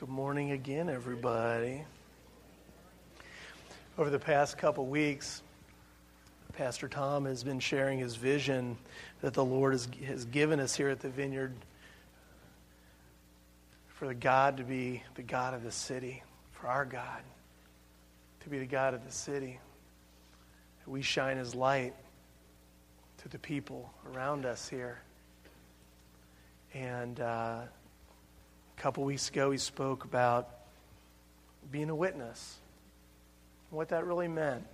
Good morning again, everybody. Over the past couple weeks, Pastor Tom has been sharing his vision that the Lord has, has given us here at the vineyard for the God to be the God of the city, for our God to be the God of the city. That we shine his light to the people around us here. And uh, couple weeks ago, he spoke about being a witness, what that really meant.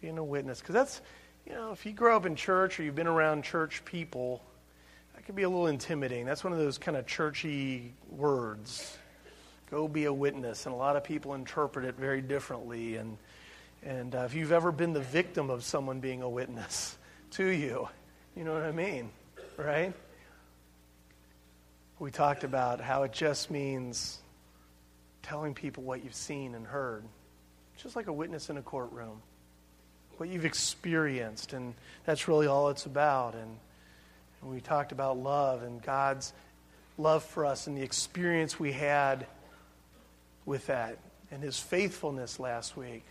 Being a witness. Because that's, you know, if you grow up in church or you've been around church people, that can be a little intimidating. That's one of those kind of churchy words. Go be a witness. And a lot of people interpret it very differently. And, and uh, if you've ever been the victim of someone being a witness to you, you know what I mean, right? We talked about how it just means telling people what you've seen and heard, just like a witness in a courtroom, what you've experienced, and that's really all it's about. And, and we talked about love and God's love for us and the experience we had with that, and His faithfulness last week,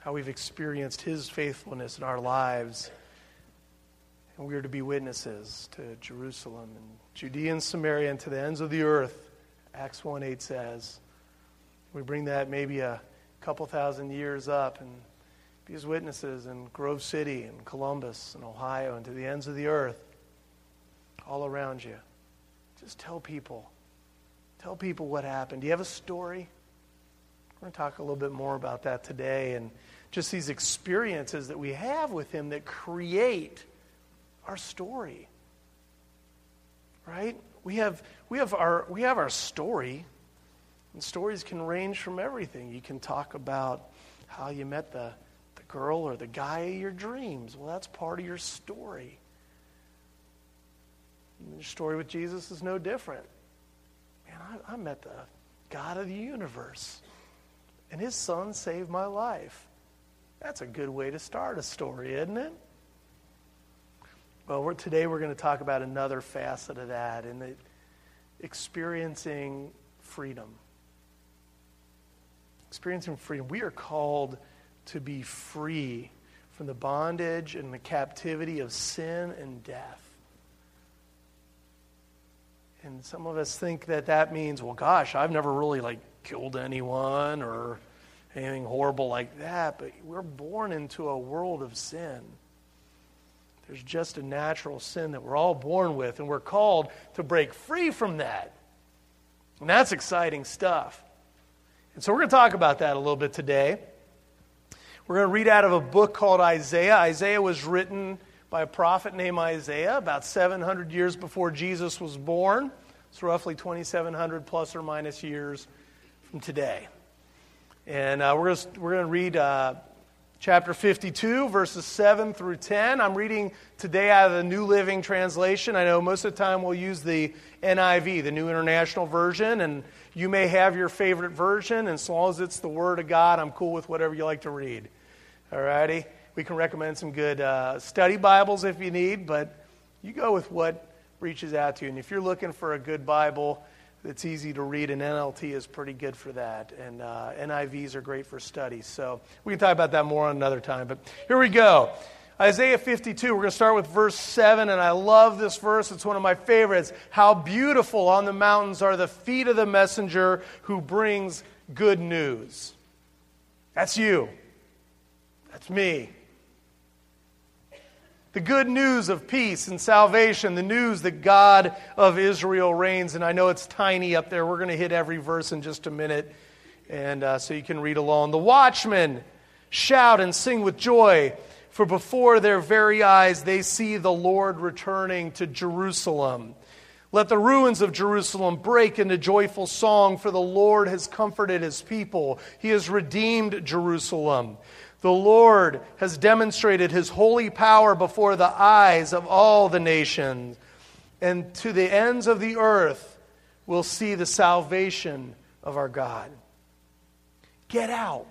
how we've experienced His faithfulness in our lives. And we are to be witnesses to Jerusalem and Judea and Samaria and to the ends of the earth, Acts 1 8 says. We bring that maybe a couple thousand years up and be as witnesses in Grove City and Columbus and Ohio and to the ends of the earth, all around you. Just tell people. Tell people what happened. Do you have a story? We're going to talk a little bit more about that today and just these experiences that we have with Him that create our story right? We have, we have, our, we have our story, and stories can range from everything. You can talk about how you met the, the girl or the guy of your dreams. Well, that's part of your story. And your story with Jesus is no different. Man, I, I met the God of the universe, and his son saved my life. That's a good way to start a story, isn't it? Well, we're, today we're going to talk about another facet of that and experiencing freedom. Experiencing freedom. We are called to be free from the bondage and the captivity of sin and death. And some of us think that that means, well, gosh, I've never really like killed anyone or anything horrible like that. But we're born into a world of sin. There's just a natural sin that we're all born with, and we're called to break free from that. And that's exciting stuff. And so we're going to talk about that a little bit today. We're going to read out of a book called Isaiah. Isaiah was written by a prophet named Isaiah about 700 years before Jesus was born. It's roughly 2,700 plus or minus years from today. And uh, we're going to read uh, chapter 52, verses 7 through 10. I'm reading today out of the New Living Translation. I know most of the time we'll use the NIV, the New International Version, and you may have your favorite version. And as long as it's the Word of God, I'm cool with whatever you like to read. All righty? We can recommend some good uh, study Bibles if you need, but you go with what reaches out to you. And if you're looking for a good Bible, it's easy to read, and NLT is pretty good for that. And uh, NIVs are great for studies. So we can talk about that more on another time. But here we go. Isaiah 52, we're going to start with verse 7, and I love this verse. It's one of my favorites. How beautiful on the mountains are the feet of the messenger who brings good news. That's you. That's me the good news of peace and salvation, the news that God of Israel reigns. And I know it's tiny up there. We're going to hit every verse in just a minute, and uh, so you can read along. The watchmen shout and sing with joy, for before their very eyes they see the Lord returning to Jerusalem. Let the ruins of Jerusalem break into joyful song, for the Lord has comforted his people. He has redeemed Jerusalem. The Lord has demonstrated his holy power before the eyes of all the nations, and to the ends of the earth will see the salvation of our God. Get out.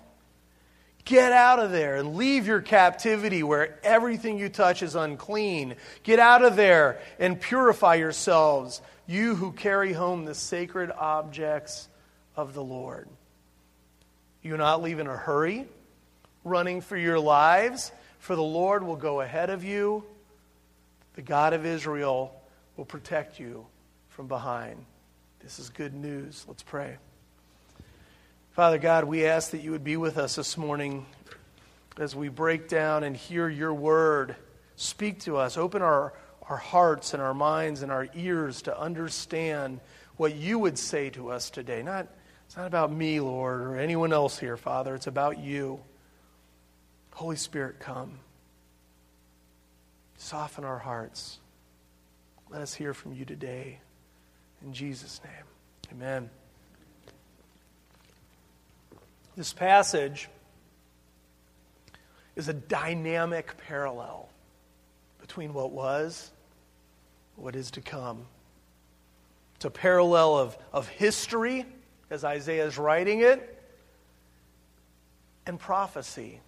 Get out of there and leave your captivity where everything you touch is unclean. Get out of there and purify yourselves, you who carry home the sacred objects of the Lord. You not leave in a hurry, running for your lives, for the Lord will go ahead of you. The God of Israel will protect you from behind. This is good news. Let's pray. Father God, we ask that you would be with us this morning as we break down and hear your word. Speak to us. Open our, our hearts and our minds and our ears to understand what you would say to us today. Not, it's not about me, Lord, or anyone else here, Father. It's about you. Holy Spirit, come. Soften our hearts. Let us hear from you today. In Jesus' name, amen. This passage is a dynamic parallel between what was, what is to come. It's a parallel of, of history, as Isaiah is writing it, and prophecy,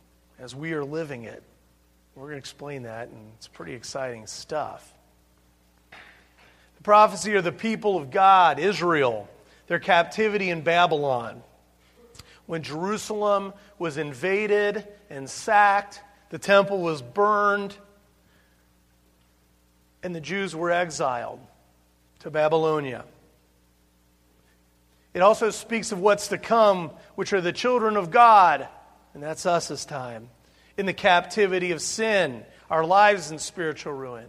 as we are living it. We're going to explain that, and it's pretty exciting stuff. The prophecy of the people of God, Israel, their captivity in Babylon when Jerusalem was invaded and sacked, the temple was burned, and the Jews were exiled to Babylonia. It also speaks of what's to come, which are the children of God, and that's us this time, in the captivity of sin, our lives in spiritual ruin,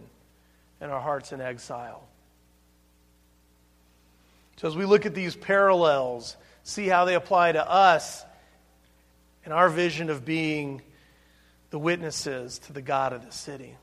and our hearts in exile. So, as we look at these parallels, see how they apply to us and our vision of being the witnesses to the God of the city.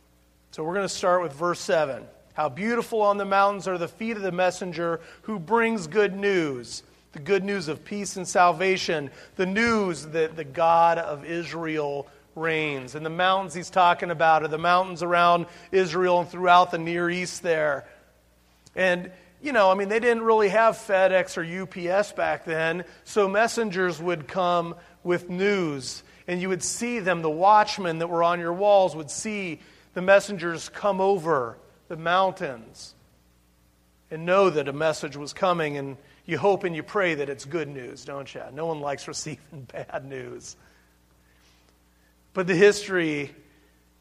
So we're going to start with verse 7. How beautiful on the mountains are the feet of the messenger who brings good news, the good news of peace and salvation, the news that the God of Israel reigns. And the mountains he's talking about are the mountains around Israel and throughout the Near East there. And you know, I mean, they didn't really have FedEx or UPS back then, so messengers would come with news, and you would see them, the watchmen that were on your walls would see the messengers come over the mountains and know that a message was coming, and you hope and you pray that it's good news, don't you? No one likes receiving bad news. But the history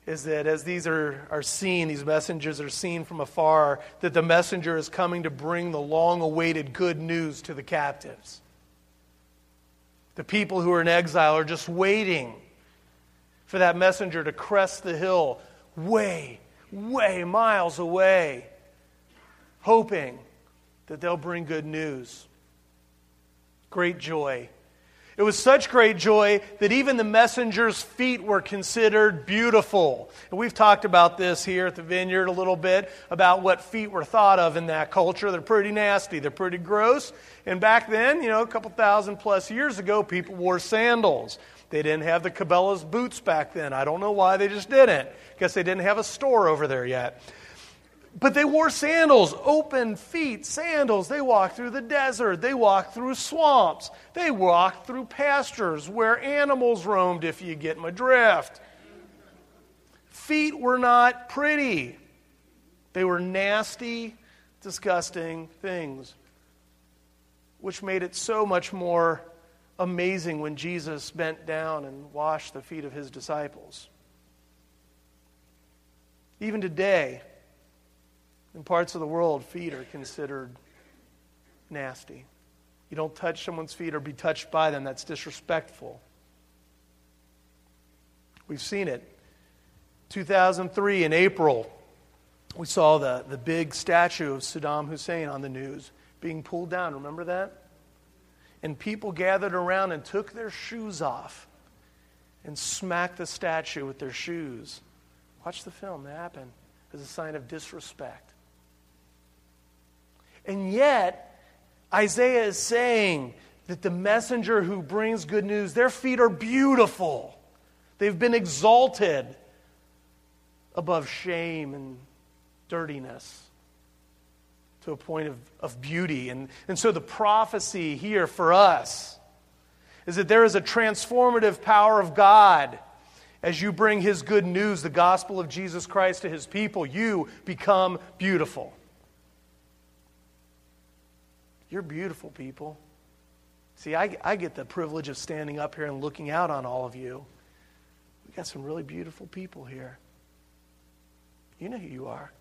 is that as these are, are seen, these messengers are seen from afar, that the messenger is coming to bring the long awaited good news to the captives. The people who are in exile are just waiting for that messenger to crest the hill way, way miles away, hoping that they'll bring good news. Great joy it was such great joy that even the messenger's feet were considered beautiful. And we've talked about this here at the vineyard a little bit about what feet were thought of in that culture. They're pretty nasty, they're pretty gross. And back then, you know, a couple thousand plus years ago, people wore sandals. They didn't have the Cabela's boots back then. I don't know why they just didn't. Guess they didn't have a store over there yet. But they wore sandals, open feet sandals. They walked through the desert. They walked through swamps. They walked through pastures where animals roamed, if you get my drift. Feet were not pretty, they were nasty, disgusting things, which made it so much more amazing when Jesus bent down and washed the feet of his disciples. Even today, in parts of the world, feet are considered nasty. You don't touch someone's feet or be touched by them, that's disrespectful. We've seen it. 2003, in April, we saw the, the big statue of Saddam Hussein on the news being pulled down. Remember that? And people gathered around and took their shoes off and smacked the statue with their shoes. Watch the film, that happened as a sign of disrespect. And yet, Isaiah is saying that the messenger who brings good news, their feet are beautiful. They've been exalted above shame and dirtiness to a point of, of beauty. And, and so the prophecy here for us is that there is a transformative power of God as you bring His good news, the gospel of Jesus Christ, to His people. You become beautiful. You're beautiful, people. See, I, I get the privilege of standing up here and looking out on all of you. We've got some really beautiful people here. You know who you are.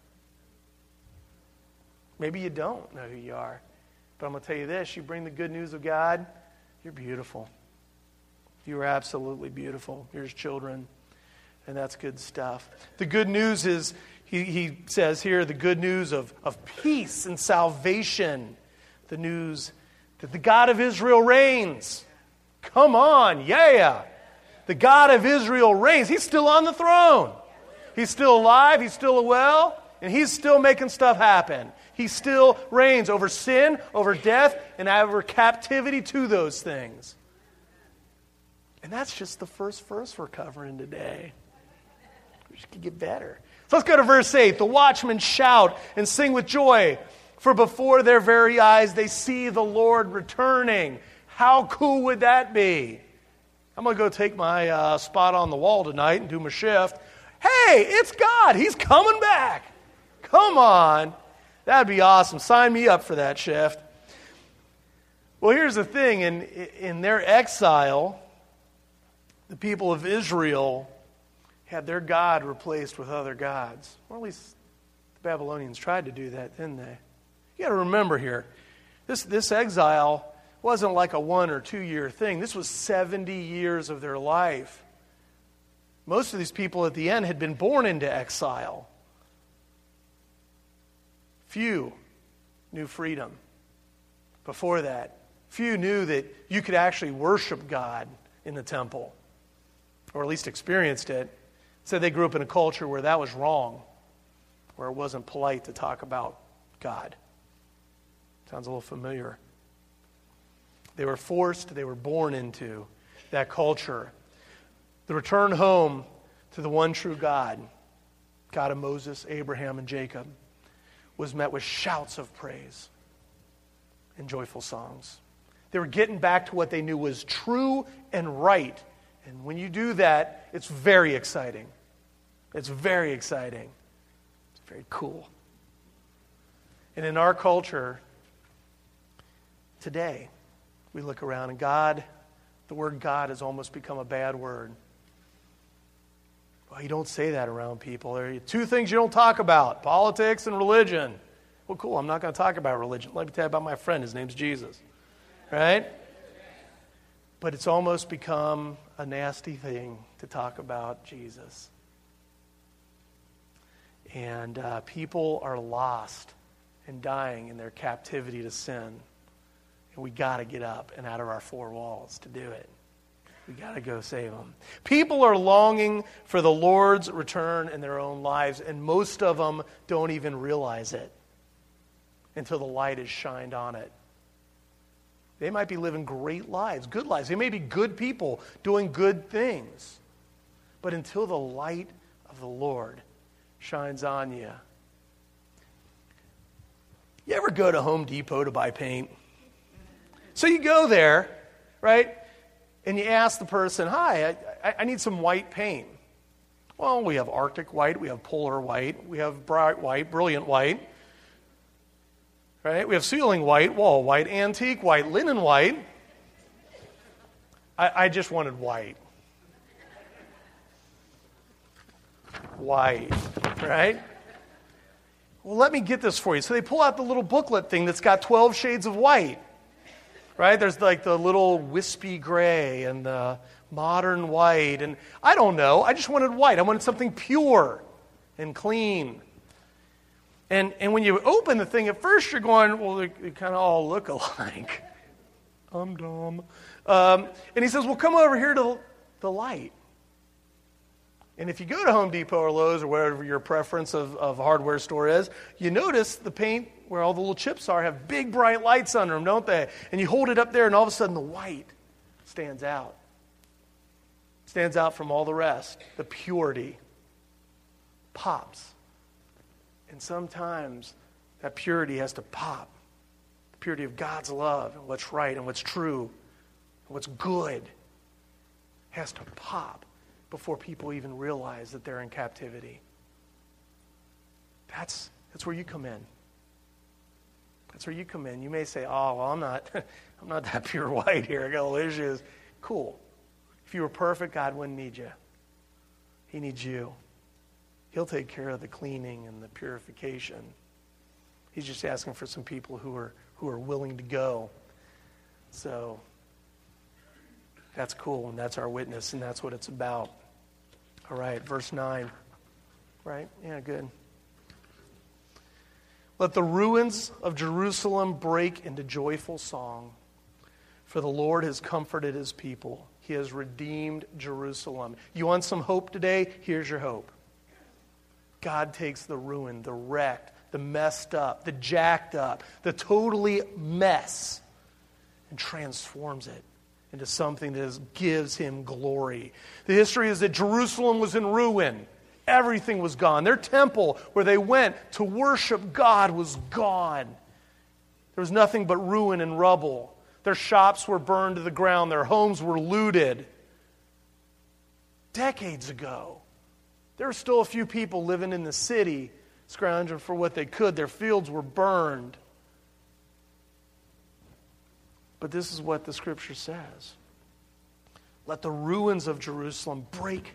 Maybe you don't know who you are. But I'm going to tell you this you bring the good news of God, you're beautiful. You are absolutely beautiful. Here's children. And that's good stuff. The good news is, he, he says here, the good news of, of peace and salvation. The news that the God of Israel reigns. Come on, yeah. The God of Israel reigns. He's still on the throne. He's still alive. He's still well. And he's still making stuff happen. He still reigns over sin, over death, and over captivity to those things. And that's just the first verse we're covering today. We could get better. So let's go to verse 8. The watchmen shout and sing with joy, for before their very eyes they see the Lord returning. How cool would that be? I'm going to go take my uh, spot on the wall tonight and do my shift. Hey, it's God. He's coming back. Come on. That'd be awesome. Sign me up for that shift. Well, here's the thing in, in their exile, the people of Israel had their God replaced with other gods. Or at least the Babylonians tried to do that, didn't they? You got to remember here, this, this exile wasn't like a one or two year thing. This was 70 years of their life. Most of these people at the end had been born into exile. Few knew freedom. Before that, few knew that you could actually worship God in the temple, or at least experienced it. Said they grew up in a culture where that was wrong, where it wasn't polite to talk about God. Sounds a little familiar. They were forced, they were born into that culture. The return home to the one true God, God of Moses, Abraham, and Jacob, was met with shouts of praise and joyful songs. They were getting back to what they knew was true and right. And when you do that, it's very exciting. It's very exciting. It's very cool. And in our culture today, we look around and God, the word God has almost become a bad word. Well, you don't say that around people. There are two things you don't talk about politics and religion. Well, cool, I'm not going to talk about religion. Let me tell you about my friend. His name's Jesus. Right? But it's almost become a nasty thing to talk about Jesus. And uh, people are lost and dying in their captivity to sin. And we got to get up and out of our four walls to do it. We got to go save them. People are longing for the Lord's return in their own lives, and most of them don't even realize it until the light is shined on it. They might be living great lives, good lives. They may be good people doing good things. But until the light of the Lord shines on you. You ever go to Home Depot to buy paint? So you go there, right? And you ask the person, Hi, I, I need some white paint. Well, we have Arctic white, we have polar white, we have bright white, brilliant white. Right? We have ceiling white, wall white, antique white, linen white. I, I just wanted white. White right? Well, let me get this for you. So they pull out the little booklet thing that's got 12 shades of white, right? There's like the little wispy gray and the modern white. And I don't know. I just wanted white. I wanted something pure and clean. And, and when you open the thing, at first you're going, well, they, they kind of all look alike. I'm dumb. Um, and he says, well, come over here to the light. And if you go to Home Depot or Lowe's or wherever your preference of, of hardware store is, you notice the paint where all the little chips are have big bright lights under them, don't they? And you hold it up there, and all of a sudden the white stands out. Stands out from all the rest. The purity pops. And sometimes that purity has to pop. The purity of God's love and what's right and what's true and what's good has to pop before people even realize that they're in captivity. That's, that's where you come in. That's where you come in. You may say, "Oh, well, I'm not, I'm not that pure white here. I got all issues." Cool. If you were perfect, God wouldn't need you. He needs you. He'll take care of the cleaning and the purification. He's just asking for some people who are who are willing to go. So that's cool, and that's our witness, and that's what it's about. All right, verse 9. Right? Yeah, good. Let the ruins of Jerusalem break into joyful song, for the Lord has comforted his people. He has redeemed Jerusalem. You want some hope today? Here's your hope. God takes the ruined, the wrecked, the messed up, the jacked up, the totally mess, and transforms it into something that is, gives him glory. The history is that Jerusalem was in ruin. Everything was gone. Their temple, where they went to worship God, was gone. There was nothing but ruin and rubble. Their shops were burned to the ground, their homes were looted. Decades ago, there were still a few people living in the city, scrounging for what they could. Their fields were burned. But this is what the scripture says Let the ruins of Jerusalem break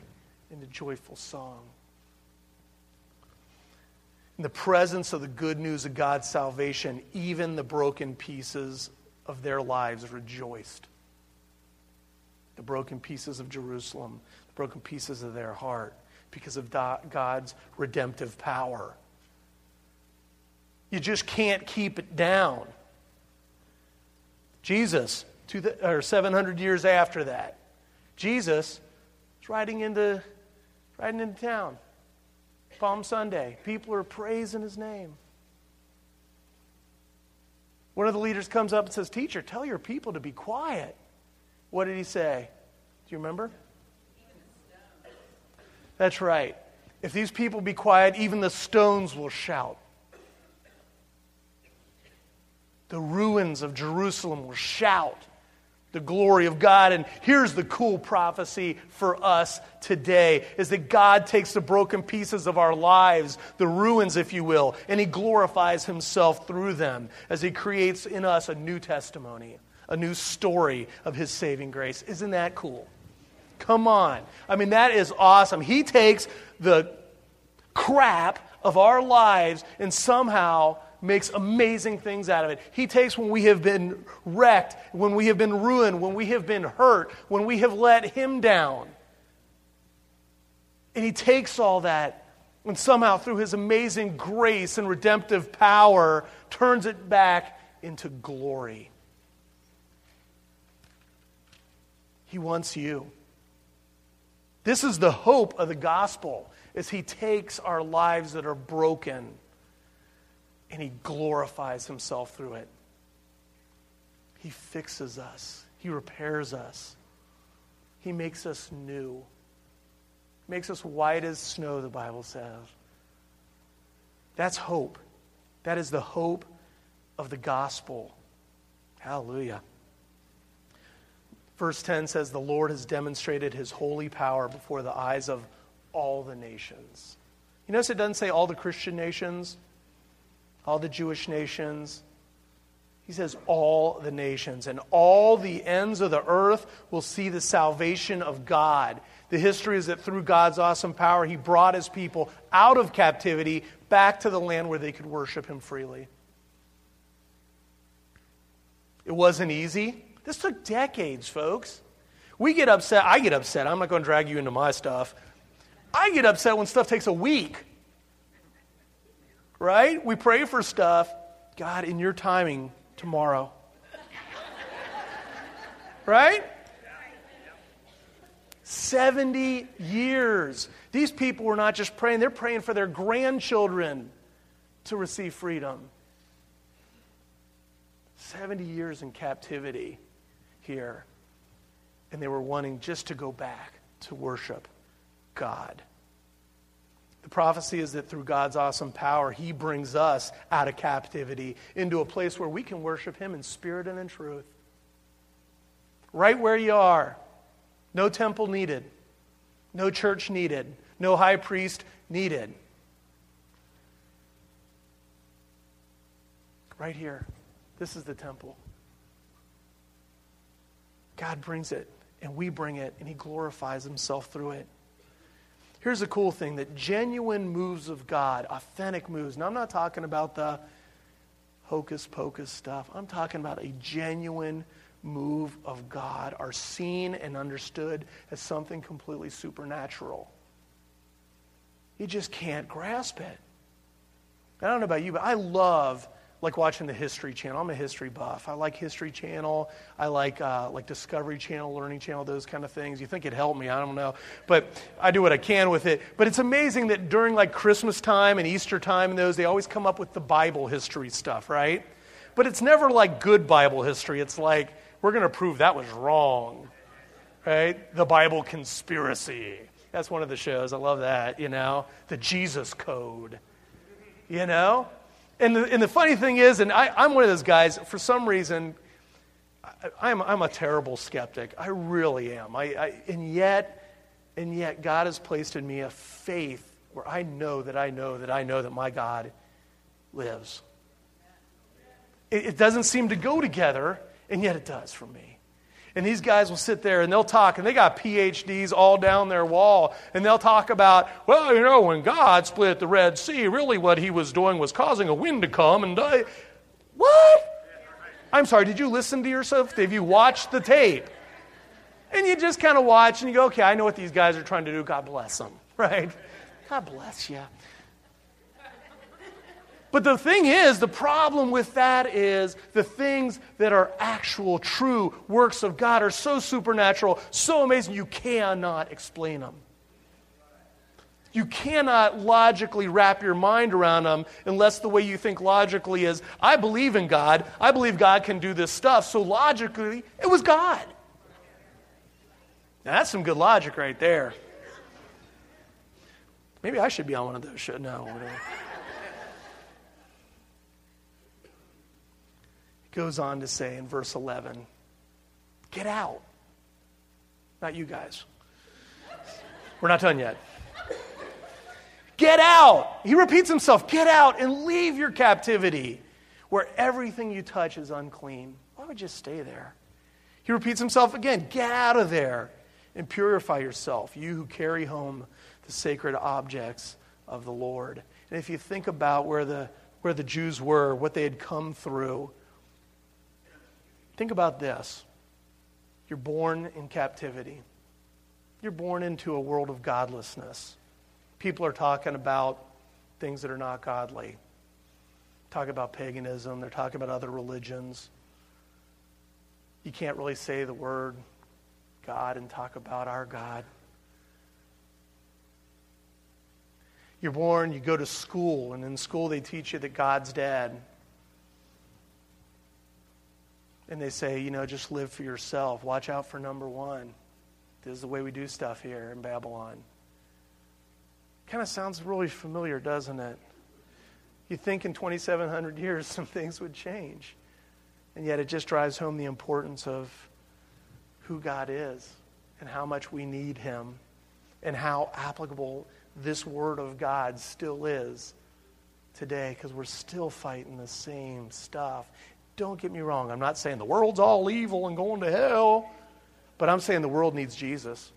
into joyful song in the presence of the good news of God's salvation, even the broken pieces of their lives rejoiced. The broken pieces of Jerusalem, the broken pieces of their heart, because of God's redemptive power. You just can't keep it down. Jesus, or 700 years after that, Jesus is riding into, riding into town. Palm Sunday. People are praising his name. One of the leaders comes up and says, Teacher, tell your people to be quiet. What did he say? Do you remember? That's right. If these people be quiet, even the stones will shout. The ruins of Jerusalem will shout the glory of God. And here's the cool prophecy for us today is that God takes the broken pieces of our lives, the ruins, if you will, and He glorifies Himself through them as He creates in us a new testimony, a new story of His saving grace. Isn't that cool? Come on. I mean, that is awesome. He takes the crap of our lives and somehow makes amazing things out of it. He takes when we have been wrecked, when we have been ruined, when we have been hurt, when we have let Him down. And He takes all that and somehow, through His amazing grace and redemptive power, turns it back into glory. He wants you. This is the hope of the gospel as he takes our lives that are broken and he glorifies himself through it. He fixes us, he repairs us, he makes us new. Makes us white as snow, the Bible says. That's hope. That is the hope of the gospel. Hallelujah. Verse 10 says, The Lord has demonstrated his holy power before the eyes of all the nations. You notice it doesn't say all the Christian nations, all the Jewish nations. He says, all the nations and all the ends of the earth will see the salvation of God. The history is that through God's awesome power, He brought His people out of captivity back to the land where they could worship Him freely. It wasn't easy. This took decades, folks. We get upset. I get upset. I'm not going to drag you into my stuff. I get upset when stuff takes a week right? We pray for stuff. God, in your timing, tomorrow. right? 70 years. These people were not just praying, they're praying for their grandchildren to receive freedom. 70 years in captivity here. And they were wanting just to go back to worship God. The prophecy is that through God's awesome power, He brings us out of captivity into a place where we can worship Him in spirit and in truth. right where you are. No temple needed, no church needed, no high priest needed. Right here. This is the temple. God brings it, and we bring it, and He glorifies Himself through it. Here's the cool thing that genuine moves of God, authentic moves. Now, I'm not talking about the hocus pocus stuff. I'm talking about a genuine move of God are seen and understood as something completely supernatural. You just can't grasp it. I don't know about you, but I love like watching the History Channel. I'm a history buff. I like History Channel. I like uh, like Discovery Channel, Learning Channel, those kind of things. You think it helped me? I don't know, but I do what I can with it. But it's amazing that during like Christmas time and Easter time and those, they always come up with the Bible history stuff, right? But it's never like good Bible history. It's like we're going to prove that was wrong, right? The Bible conspiracy. That's one of the shows. I love that. You know, the Jesus Code. You know and the, and the funny thing is, and I, I'm one of those guys, for some reason, I, am I'm, I'm a terrible skeptic. I really am. I, I, and, yet, and yet, God has placed in me a faith where I know that I know that I know that my God lives. It, it doesn't seem to go together, and yet it does for me. And these guys will sit there and they'll talk, and they got PhDs all down their wall, and they'll talk about, well, you know, when God split the Red Sea, really what he was doing was causing a wind to come and die. What? I'm sorry, did you listen to yourself? Have you watched the tape? And you just kind of watch and you go, okay, I know what these guys are trying to do. God bless them, right? God bless you. But the thing is, the problem with that is the things that are actual, true works of God are so supernatural, so amazing, you cannot explain them. You cannot logically wrap your mind around them unless the way you think logically is I believe in God. I believe God can do this stuff. So logically, it was God. Now, that's some good logic right there. Maybe I should be on one of those shows. No, goes on to say in verse 11 get out. Not you guys. We're not done yet. Get out. He repeats himself get out and leave your captivity where everything you touch is unclean. Why would you stay there? He repeats himself again get out of there and purify yourself, you who carry home the sacred objects of the Lord. And if you think about where the, where the Jews were, what they had come through, Think about this you're born in captivity, you're born into a world of godlessness. People are talking about things that are not godly. Talk about paganism, they're talking about other religions. You can't really say the word God and talk about our God. You're born, you go to school, and in school they teach you that God's dead and they say, you know, just live for yourself. Watch out for number one. This is the way we do stuff here in Babylon. Kind of sounds really familiar, doesn't it? You think in 2,700 years some things would change. And yet it just drives home the importance of who God is and how much we need Him and how applicable this Word of God still is today because we're still fighting the same stuff. Don't get me wrong. I'm not saying the world's all evil and going to hell, but I'm saying the world needs Jesus.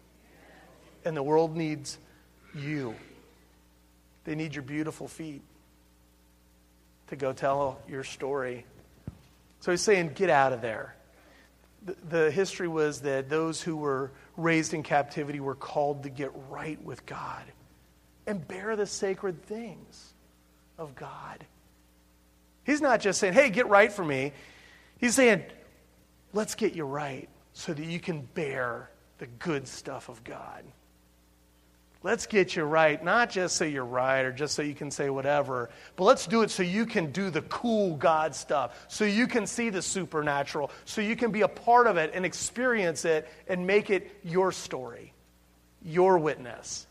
And the world needs you. They need your beautiful feet to go tell your story. So he's saying, get out of there. The, the history was that those who were raised in captivity were called to get right with God and bear the sacred things of God. He's not just saying, hey, get right for me. He's saying, let's get you right so that you can bear the good stuff of God. Let's get you right, not just so you're right or just so you can say whatever, but let's do it so you can do the cool God stuff, so you can see the supernatural, so you can be a part of it and experience it and make it your story, your witness.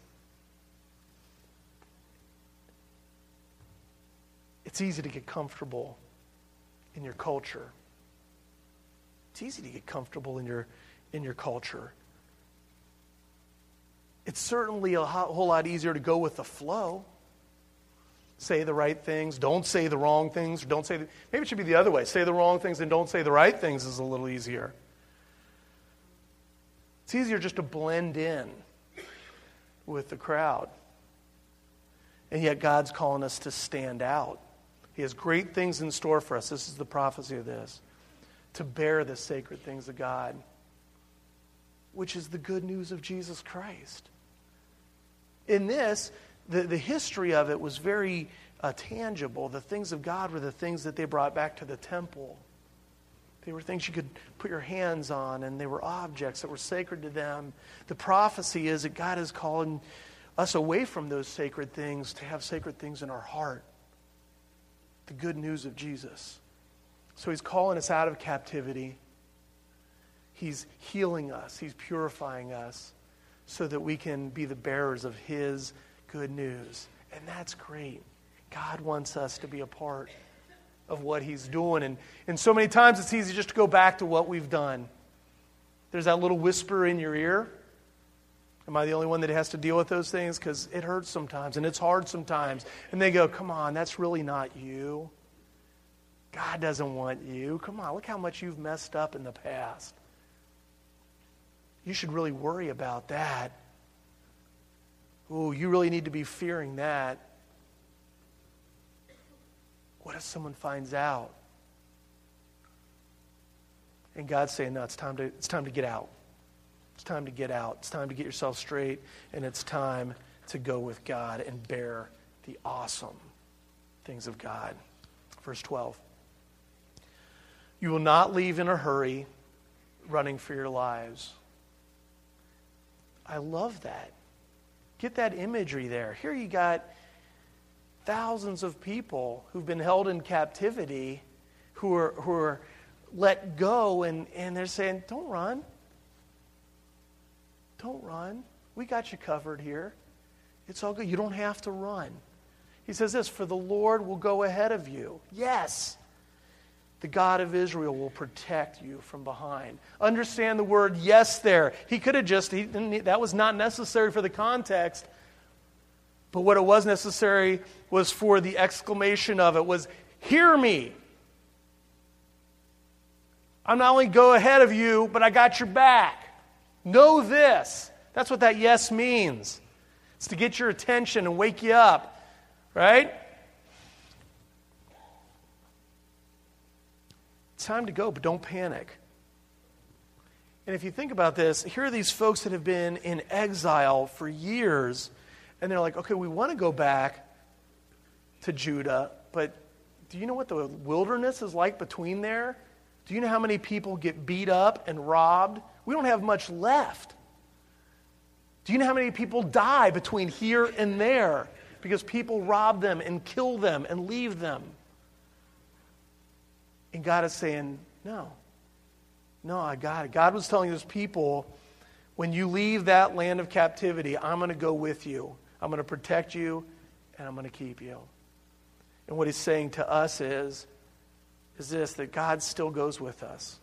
It's easy to get comfortable in your culture. It's easy to get comfortable in your, in your culture. It's certainly a whole lot easier to go with the flow. Say the right things, don't say the wrong things, or don't say the, maybe it should be the other way. Say the wrong things and don't say the right things is a little easier. It's easier just to blend in with the crowd. And yet God's calling us to stand out. He has great things in store for us. This is the prophecy of this to bear the sacred things of God, which is the good news of Jesus Christ. In this, the, the history of it was very uh, tangible. The things of God were the things that they brought back to the temple. They were things you could put your hands on, and they were objects that were sacred to them. The prophecy is that God is calling us away from those sacred things to have sacred things in our heart. The good news of Jesus. So he's calling us out of captivity. He's healing us, he's purifying us so that we can be the bearers of his good news. And that's great. God wants us to be a part of what he's doing. And, and so many times it's easy just to go back to what we've done. There's that little whisper in your ear. Am I the only one that has to deal with those things? Because it hurts sometimes and it's hard sometimes. And they go, come on, that's really not you. God doesn't want you. Come on, look how much you've messed up in the past. You should really worry about that. Ooh, you really need to be fearing that. What if someone finds out? And God's saying, no, it's time to, it's time to get out. It's time to get out. It's time to get yourself straight, and it's time to go with God and bear the awesome things of God. Verse 12. You will not leave in a hurry, running for your lives. I love that. Get that imagery there. Here you got thousands of people who've been held in captivity who are, who are let go, and, and they're saying, Don't run. Don't run. We got you covered here. It's all good. You don't have to run. He says this For the Lord will go ahead of you. Yes. The God of Israel will protect you from behind. Understand the word yes there. He could have just, he, that was not necessary for the context. But what it was necessary was for the exclamation of it was, Hear me. I'm not only go ahead of you, but I got your back. Know this. That's what that yes means. It's to get your attention and wake you up, right? It's time to go, but don't panic. And if you think about this, here are these folks that have been in exile for years, and they're like, okay, we want to go back to Judah, but do you know what the wilderness is like between there? Do you know how many people get beat up and robbed? We don't have much left. Do you know how many people die between here and there because people rob them and kill them and leave them? And God is saying, No. No, I got it. God was telling his people, when you leave that land of captivity, I'm going to go with you. I'm going to protect you and I'm going to keep you. And what he's saying to us is, is this that God still goes with us.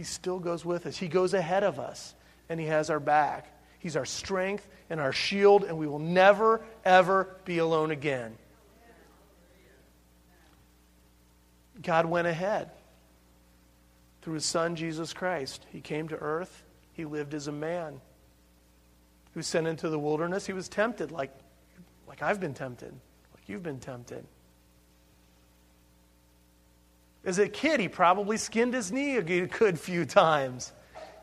He still goes with us. He goes ahead of us and he has our back. He's our strength and our shield, and we will never, ever be alone again. God went ahead through his son, Jesus Christ. He came to earth, he lived as a man who was sent into the wilderness. He was tempted like, like I've been tempted, like you've been tempted. As a kid, he probably skinned his knee a good few times.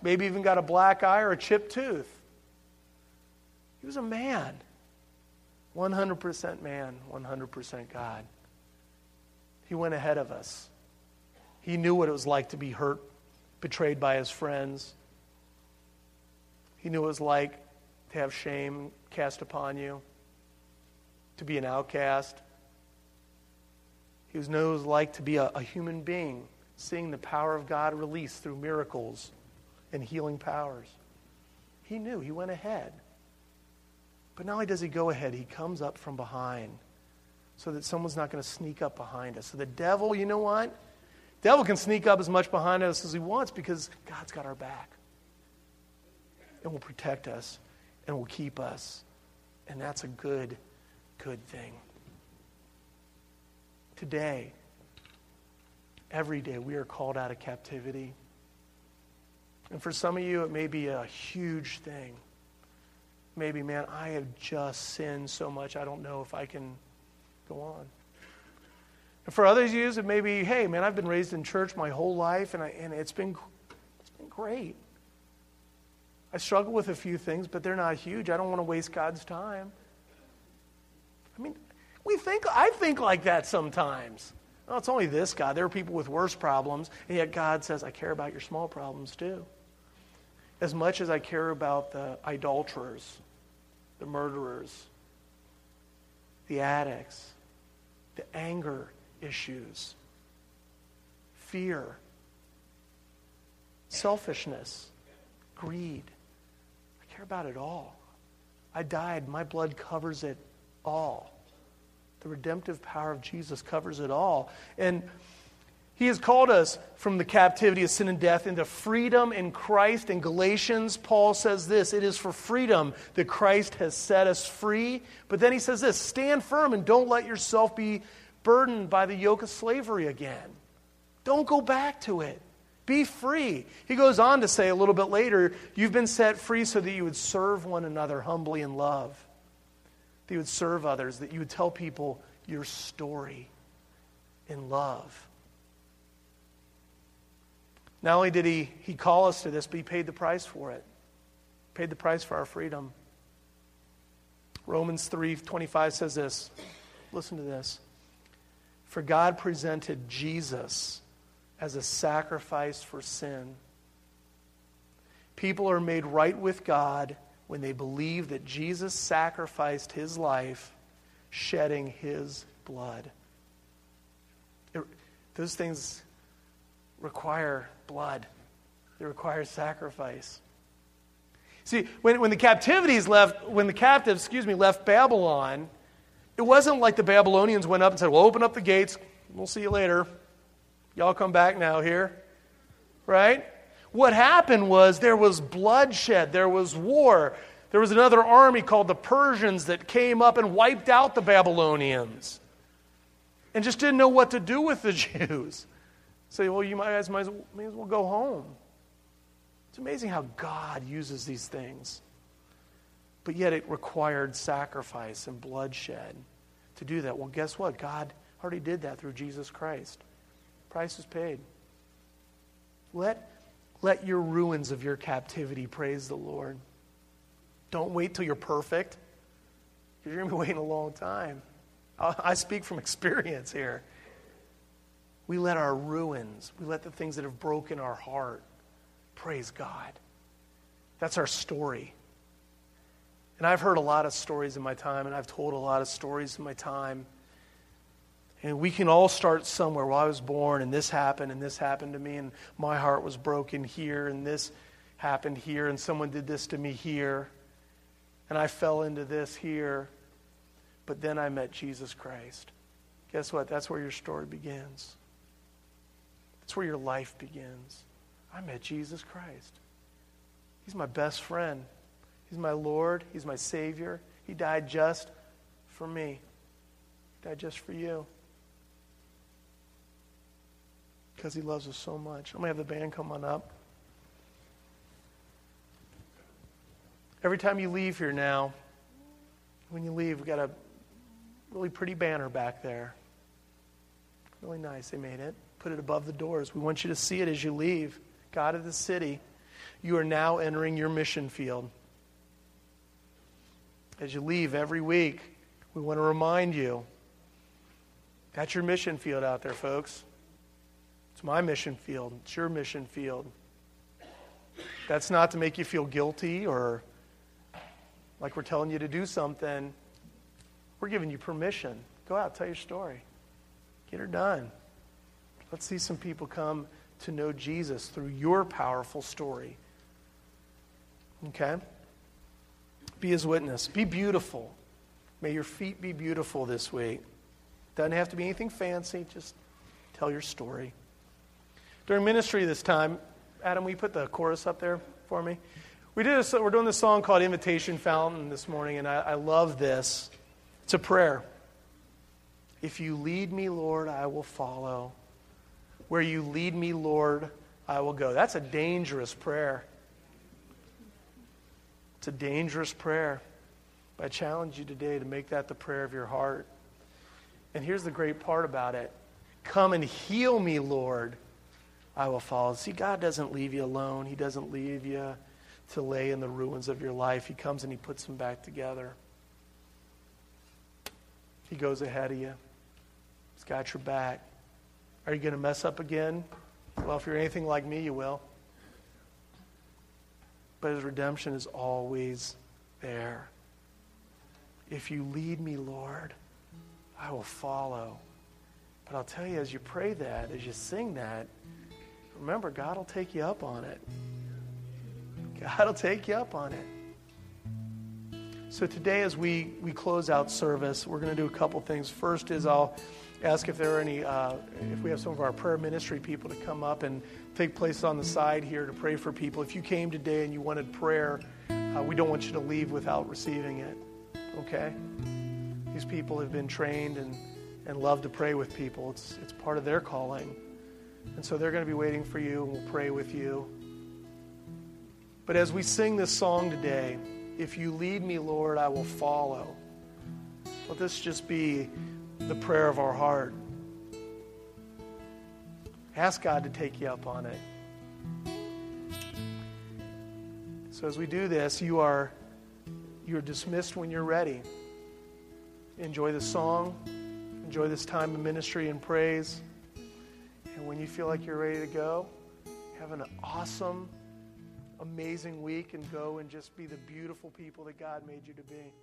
Maybe even got a black eye or a chipped tooth. He was a man. 100% man, 100% God. He went ahead of us. He knew what it was like to be hurt, betrayed by his friends. He knew what it was like to have shame cast upon you, to be an outcast. He it like to be a, a human being, seeing the power of God released through miracles and healing powers. He knew. He went ahead. But not only does he go ahead, he comes up from behind so that someone's not going to sneak up behind us. So the devil, you know what? Devil can sneak up as much behind us as he wants because God's got our back. And will protect us and will keep us. And that's a good, good thing. Today, every day, we are called out of captivity. And for some of you, it may be a huge thing. Maybe, man, I have just sinned so much, I don't know if I can go on. And for others of you, it may be, hey, man, I've been raised in church my whole life, and, I, and it's, been, it's been great. I struggle with a few things, but they're not huge. I don't want to waste God's time. I mean, we think, I think like that sometimes. Well, it's only this God. There are people with worse problems, and yet God says, I care about your small problems too. As much as I care about the idolaters, the murderers, the addicts, the anger issues, fear, selfishness, greed. I care about it all. I died. My blood covers it all. The redemptive power of Jesus covers it all. And he has called us from the captivity of sin and death into freedom in Christ. In Galatians, Paul says this it is for freedom that Christ has set us free. But then he says this stand firm and don't let yourself be burdened by the yoke of slavery again. Don't go back to it. Be free. He goes on to say a little bit later, you've been set free so that you would serve one another humbly in love, that you would serve others, that you would tell people your story in love. Not only did he, he call us to this, but he paid the price for it. Paid the price for our freedom. Romans 3:25 says this. Listen to this. For God presented Jesus as a sacrifice for sin. People are made right with God when they believe that Jesus sacrificed his life, shedding his blood. It, those things require blood, they require sacrifice. See, when, when the captivities left, when the captives, excuse me, left Babylon, it wasn't like the Babylonians went up and said, Well, open up the gates. We'll see you later. Y'all come back now here. Right? What happened was there was bloodshed, there was war. There was another army called the Persians that came up and wiped out the Babylonians and just didn't know what to do with the Jews. Say, well, you guys might as, well, might as well go home. It's amazing how God uses these things. But yet it required sacrifice and bloodshed to do that. Well, guess what? God already did that through Jesus Christ. Price is paid. Let, let your ruins of your captivity praise the Lord. Don't wait till you're perfect, because you're going to be waiting a long time. I speak from experience here. We let our ruins, we let the things that have broken our heart praise God. That's our story. And I've heard a lot of stories in my time, and I've told a lot of stories in my time. And we can all start somewhere. Well, I was born, and this happened, and this happened to me, and my heart was broken here, and this happened here, and someone did this to me here, and I fell into this here. But then I met Jesus Christ. Guess what? That's where your story begins. That's where your life begins. I met Jesus Christ. He's my best friend. He's my Lord. He's my Savior. He died just for me. He died just for you. Because he loves us so much. I'm going to have the band come on up. Every time you leave here now, when you leave, we've got a really pretty banner back there. Really nice. They made it put it above the doors. We want you to see it as you leave. God of the city, you are now entering your mission field. As you leave every week, we want to remind you that's your mission field out there, folks. It's my mission field, it's your mission field. That's not to make you feel guilty or like we're telling you to do something. We're giving you permission. Go out, tell your story. Get her done. Let's see some people come to know Jesus through your powerful story. Okay? Be his witness. Be beautiful. May your feet be beautiful this week. Doesn't have to be anything fancy, just tell your story. During ministry this time, Adam, you put the chorus up there for me? We did a, we're doing this song called Invitation Fountain this morning, and I, I love this. It's a prayer. If you lead me, Lord, I will follow. Where you lead me, Lord, I will go. That's a dangerous prayer. It's a dangerous prayer. But I challenge you today to make that the prayer of your heart. And here's the great part about it Come and heal me, Lord. I will follow. See, God doesn't leave you alone. He doesn't leave you to lay in the ruins of your life. He comes and He puts them back together. He goes ahead of you. He's got your back. Are you going to mess up again? Well, if you're anything like me, you will. But His redemption is always there. If you lead me, Lord, I will follow. But I'll tell you, as you pray that, as you sing that, remember, God will take you up on it. God will take you up on it. So today, as we, we close out service, we're going to do a couple things. First is I'll ask if there are any, uh, if we have some of our prayer ministry people to come up and take place on the side here to pray for people. If you came today and you wanted prayer, uh, we don't want you to leave without receiving it. Okay? These people have been trained and, and love to pray with people. It's, it's part of their calling. And so they're going to be waiting for you, and we'll pray with you. But as we sing this song today, if you lead me, Lord, I will follow. Let this just be the prayer of our heart. Ask God to take you up on it. So as we do this, you are you're dismissed when you're ready. Enjoy the song. Enjoy this time of ministry and praise. And when you feel like you're ready to go, have an awesome, amazing week and go and just be the beautiful people that God made you to be.